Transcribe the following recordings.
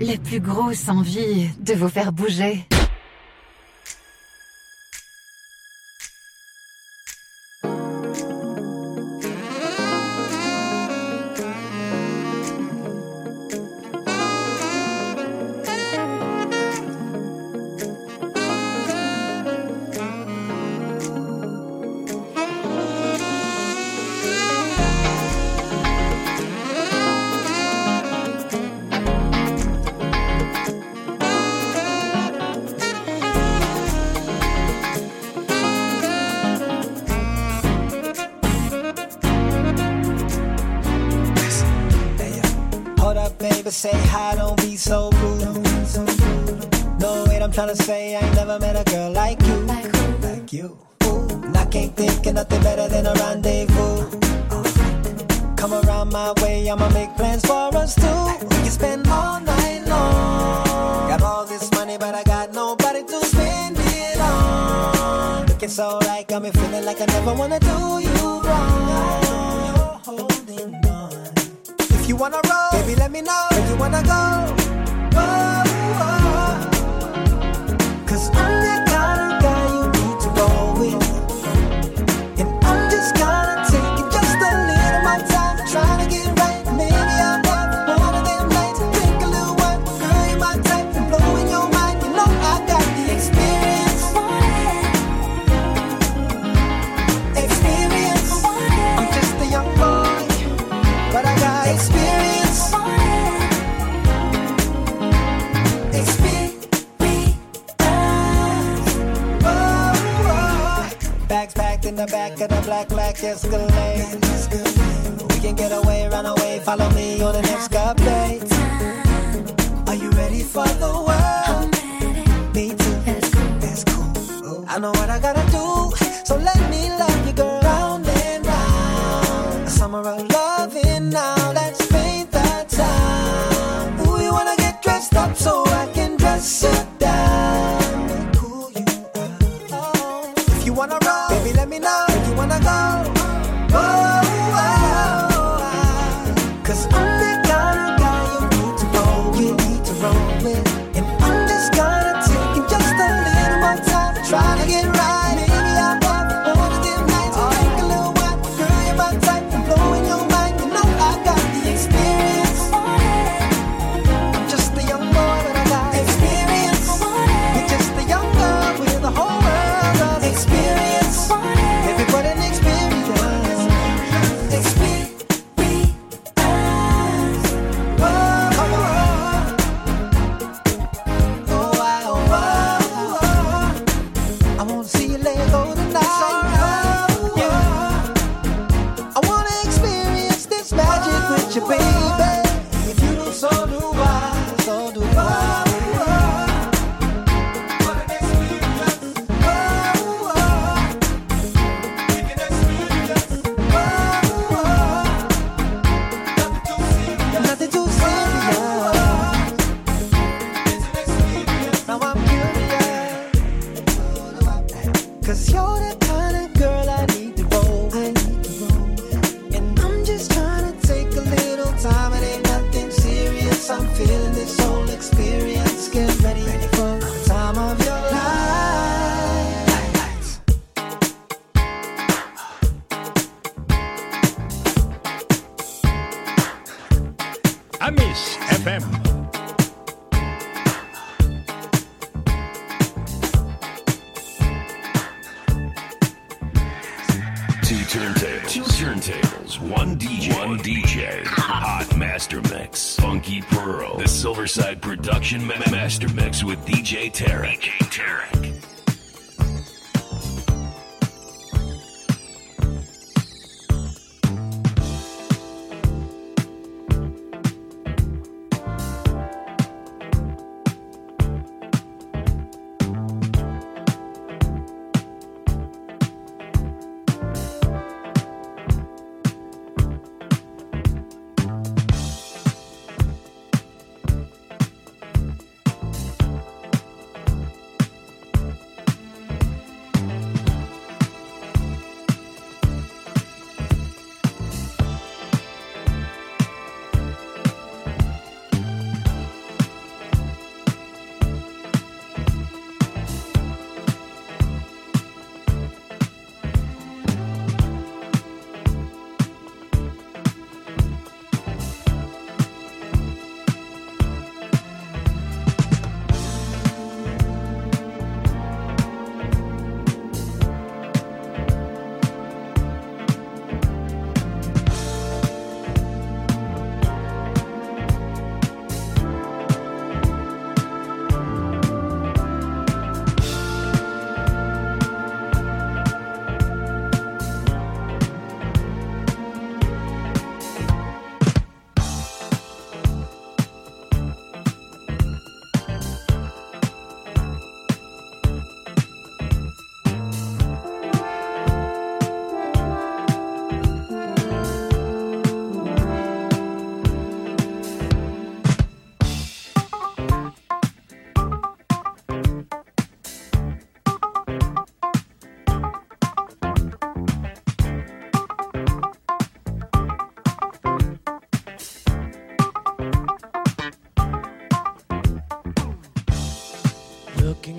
la plus grosse envie de vous faire bouger. yes,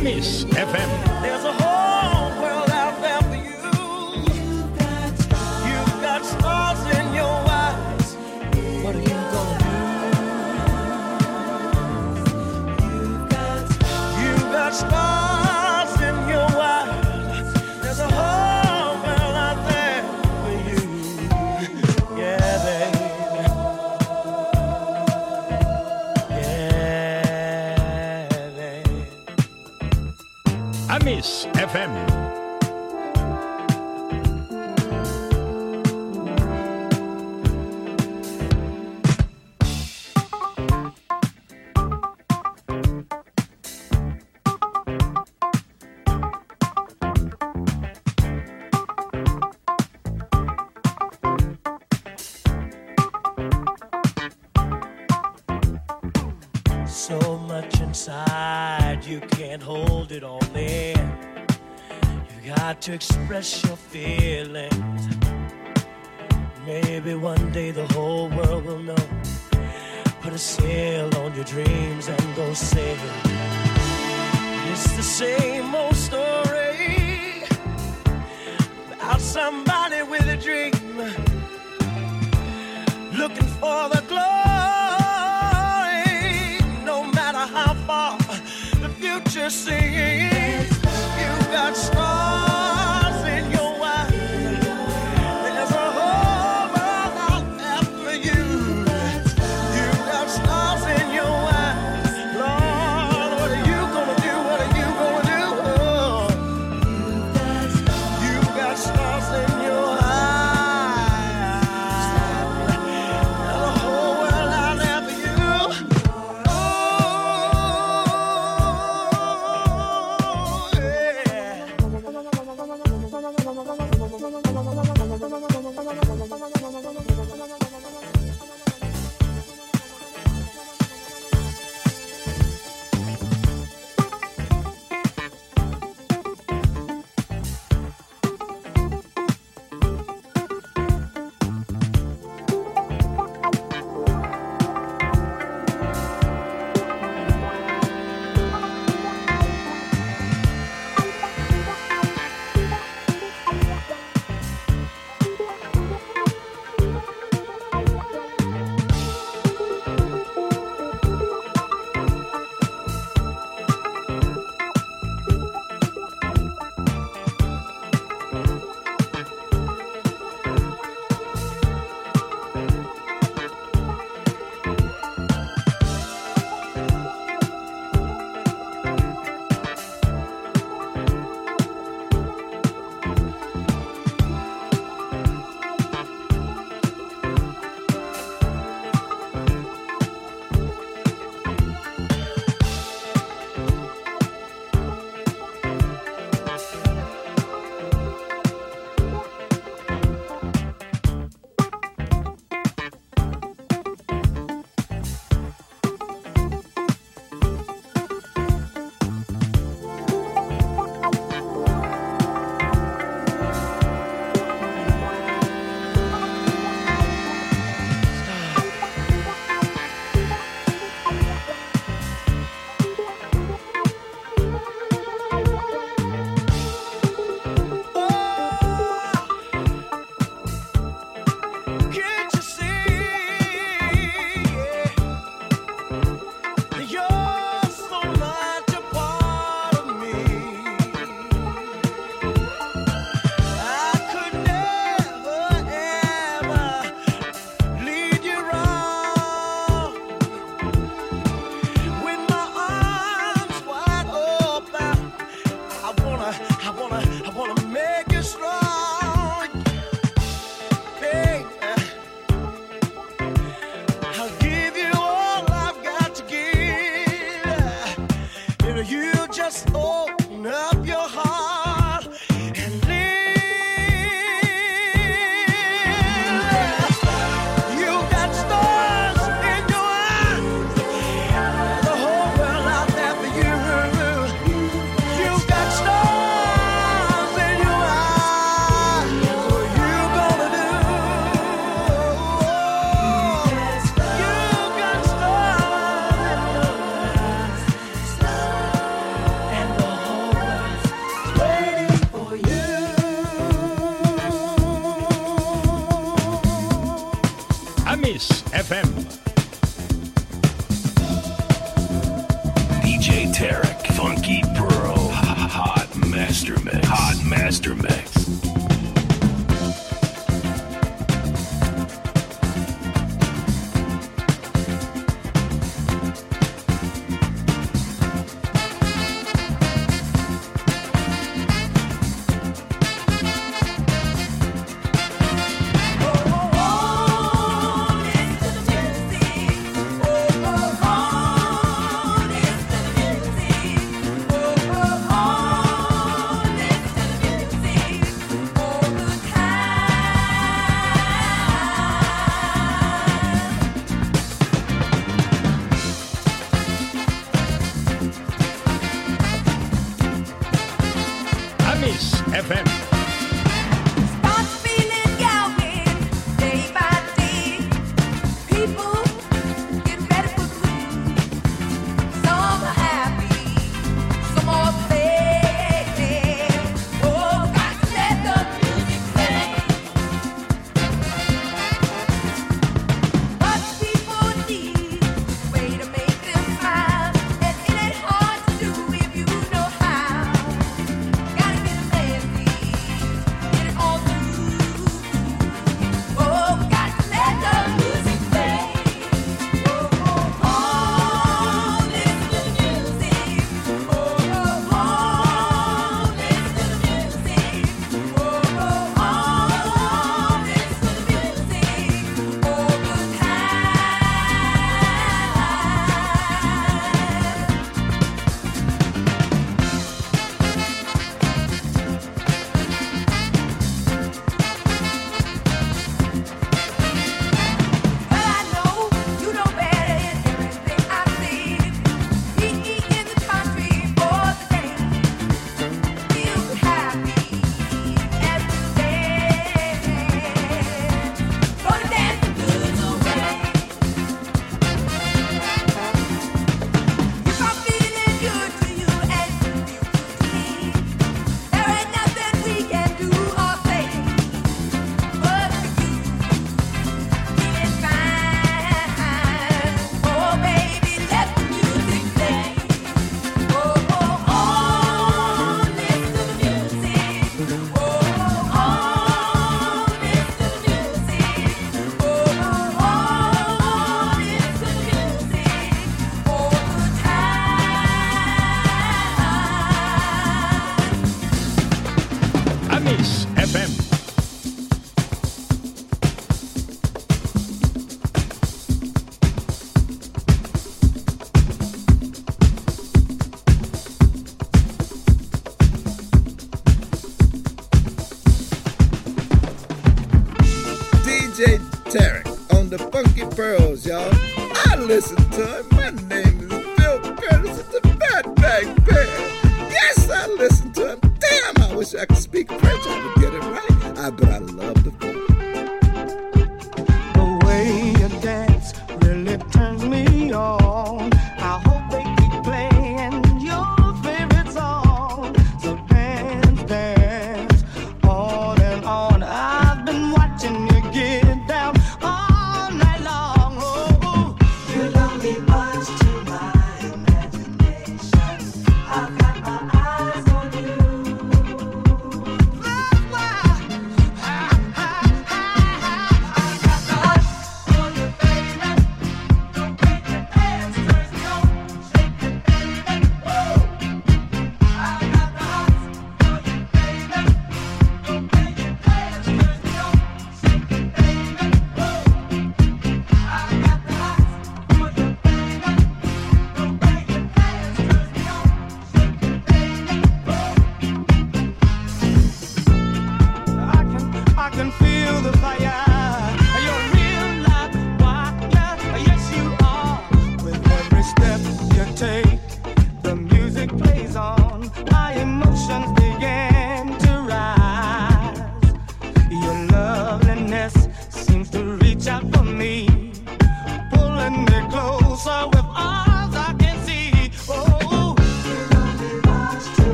Amis FM. To express your feelings. Maybe one day the whole world will know. Put a sail on your dreams and go sailing. It's the same old story about somebody with a dream looking for the glory. No matter how far the future seems, you got stars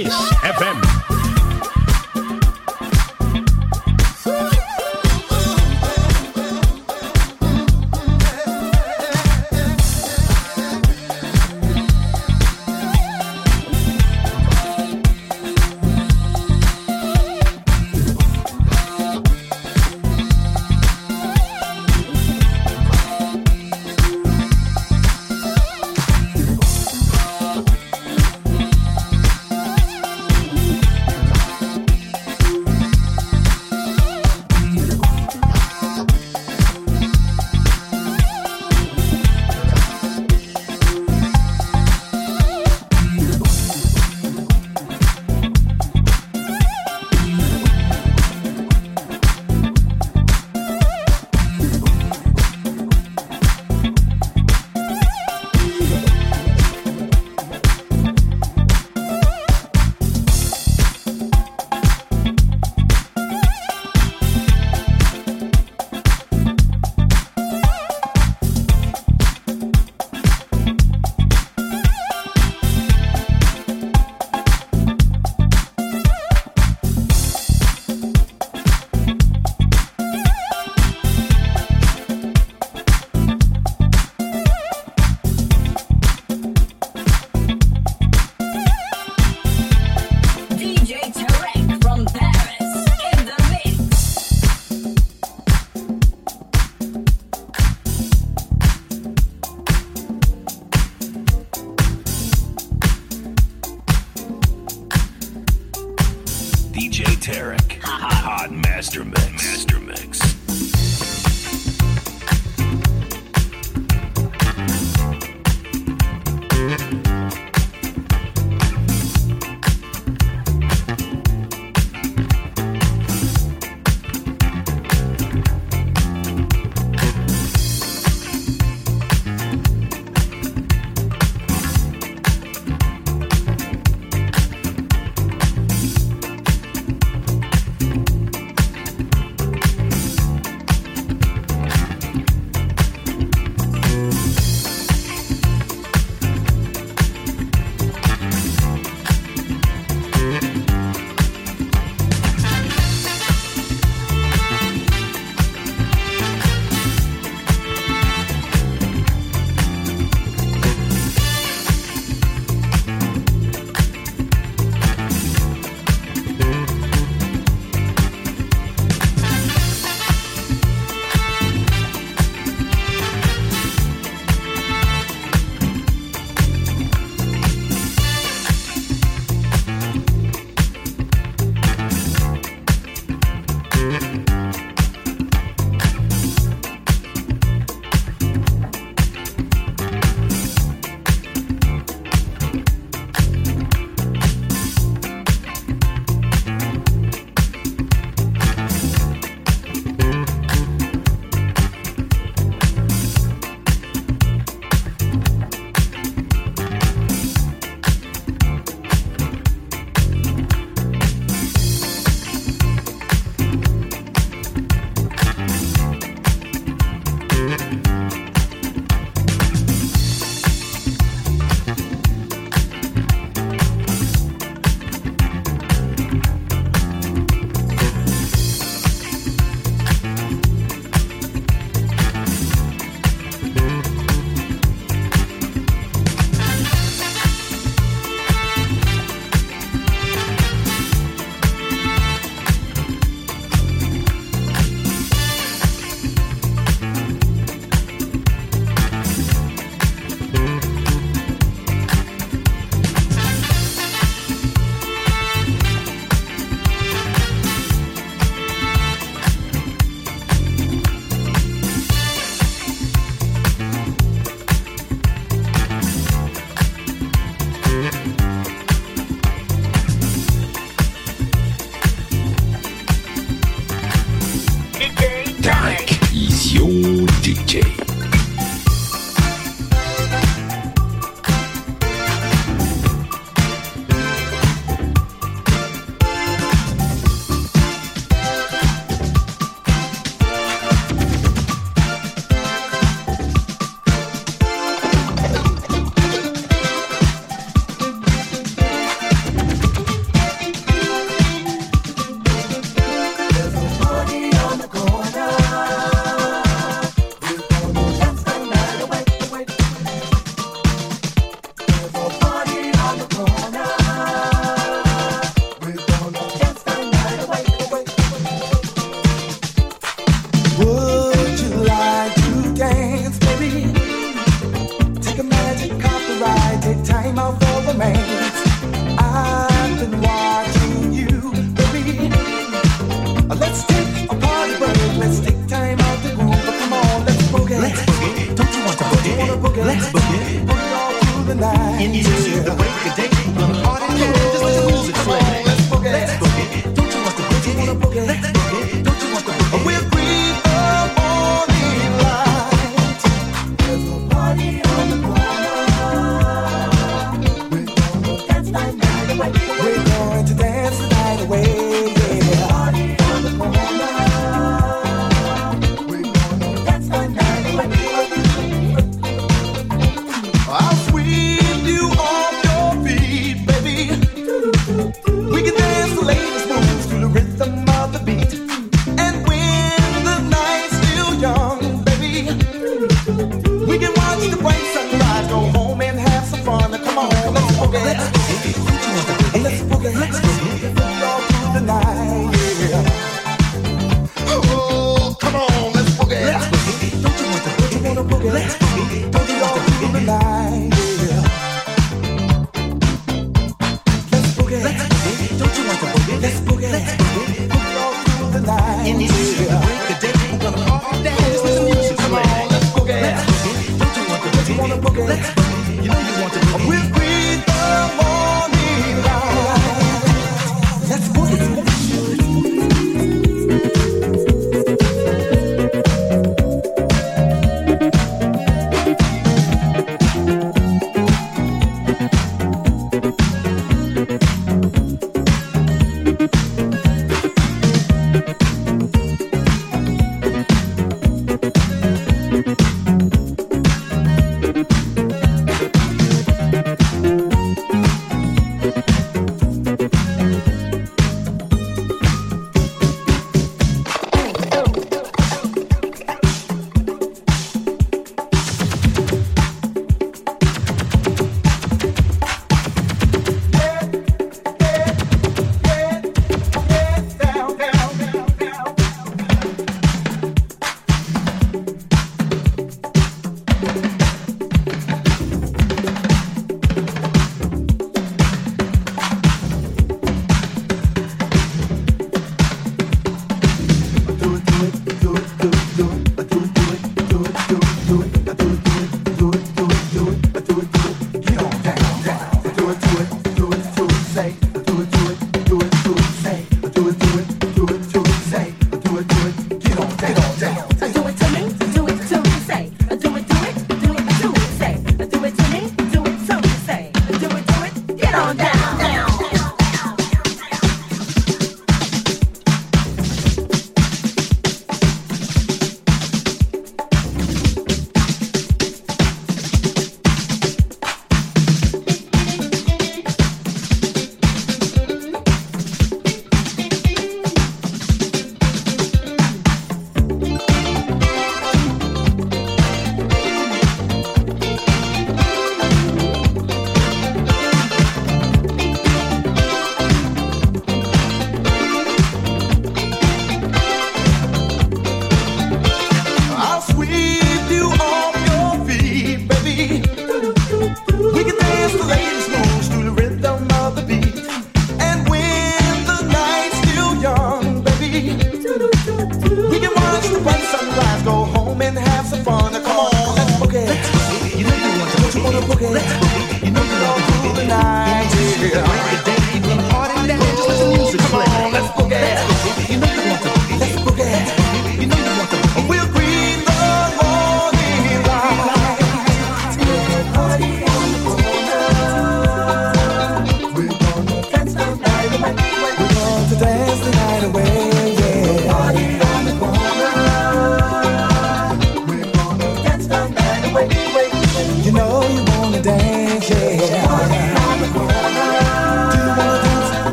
Amis FM. Master Mix. Master Mix.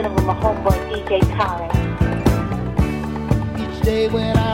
dealing with my homeboy DJ Khaled. Each day when I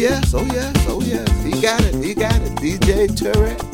yes, oh yes, oh yes. He got it, he got it. DJ Tarek.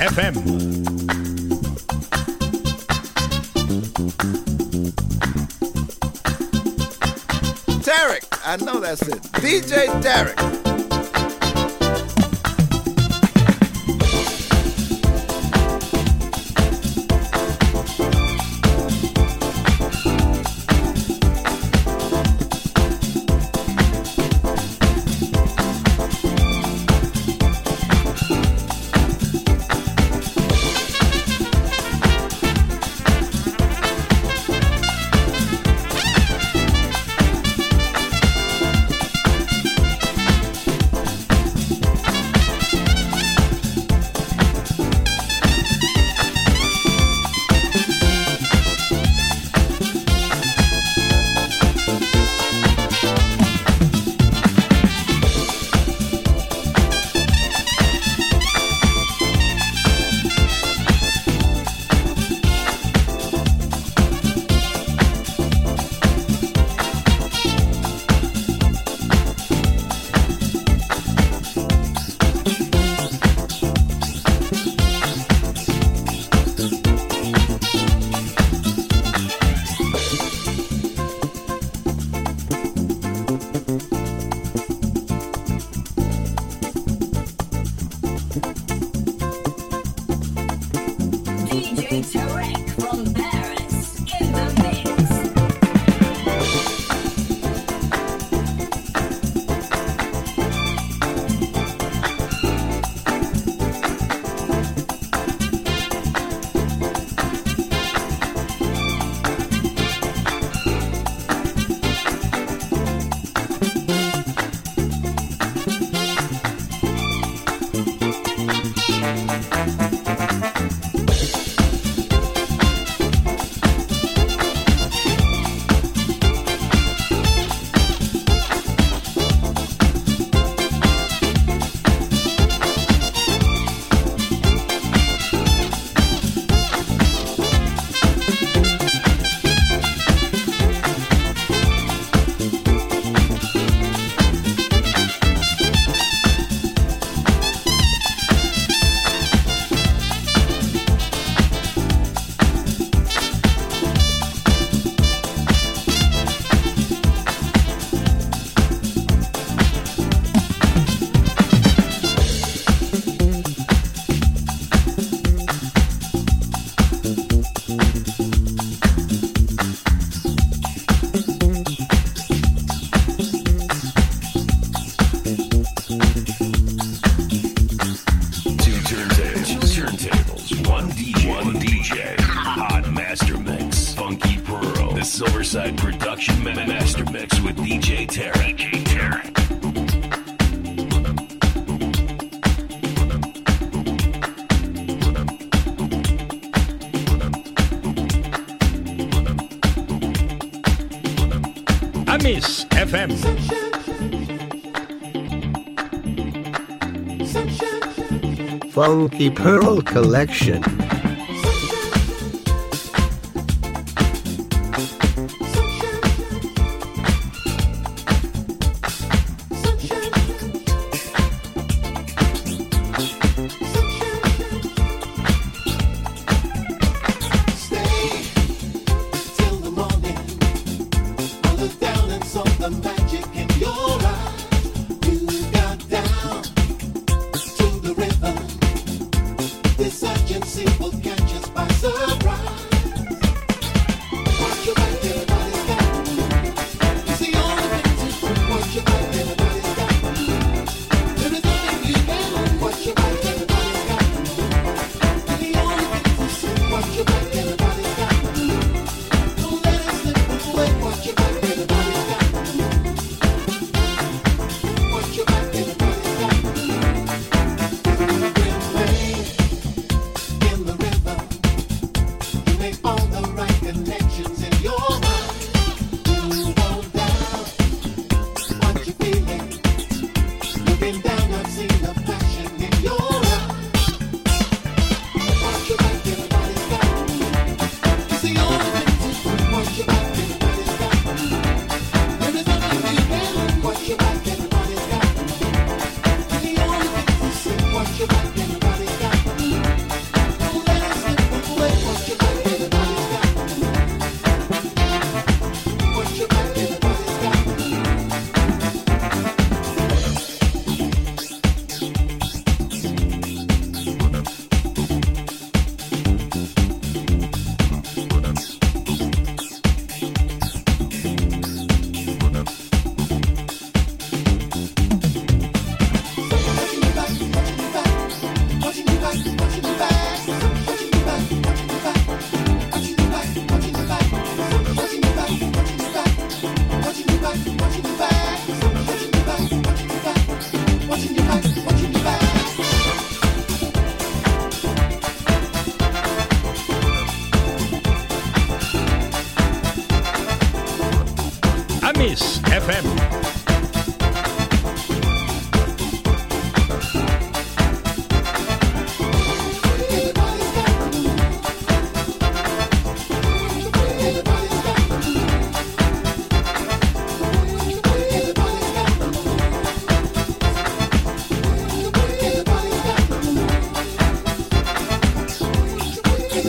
FM. Derek, I know that's it. DJ Derek. funky pearl collection.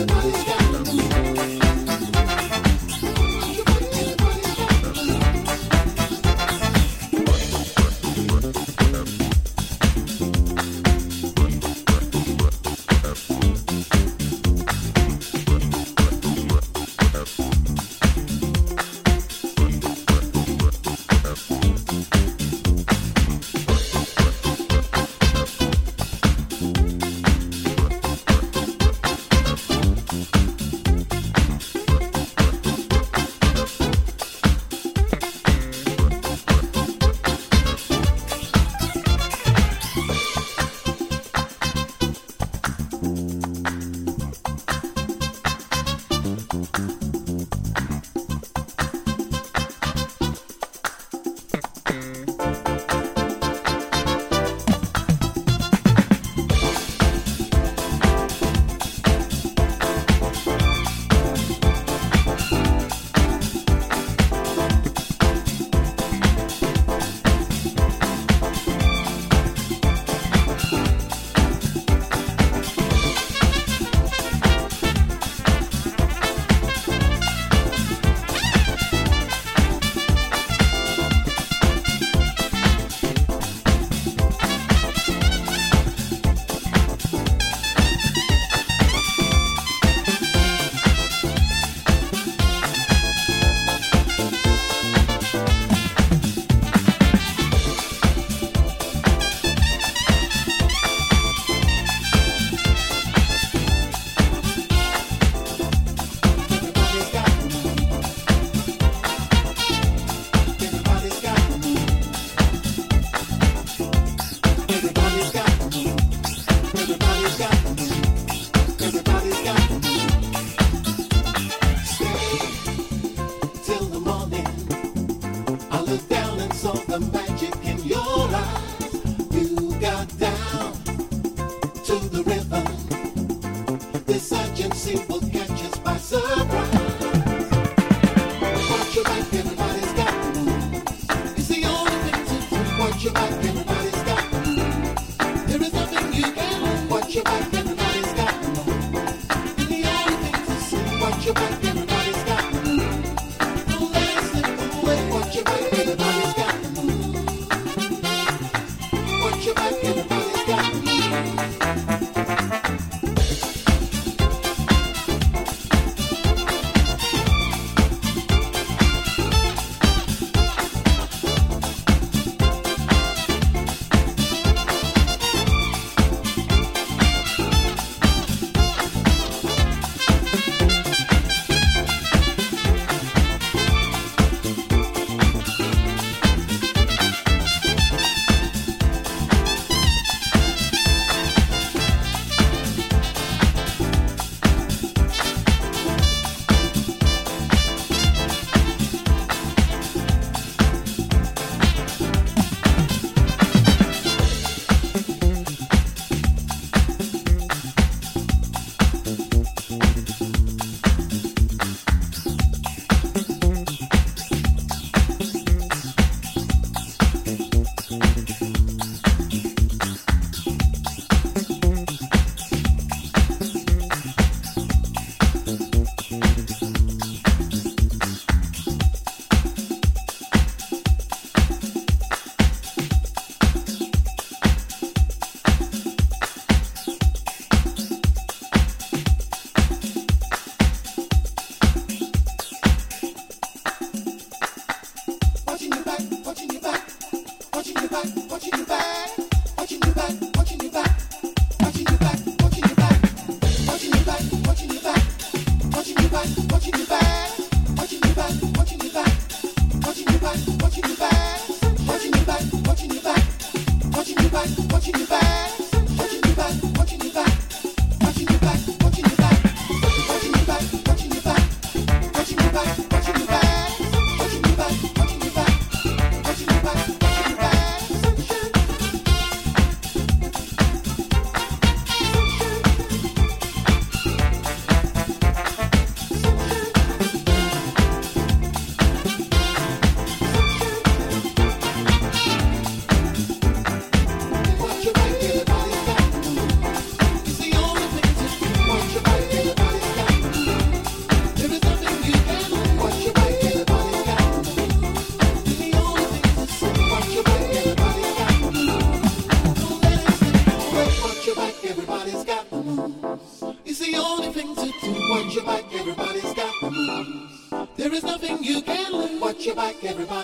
Money,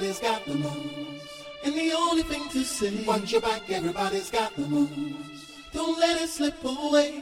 everybody's got the moves. And the only thing to say, watch your back, everybody's got the moves. Don't let it slip away.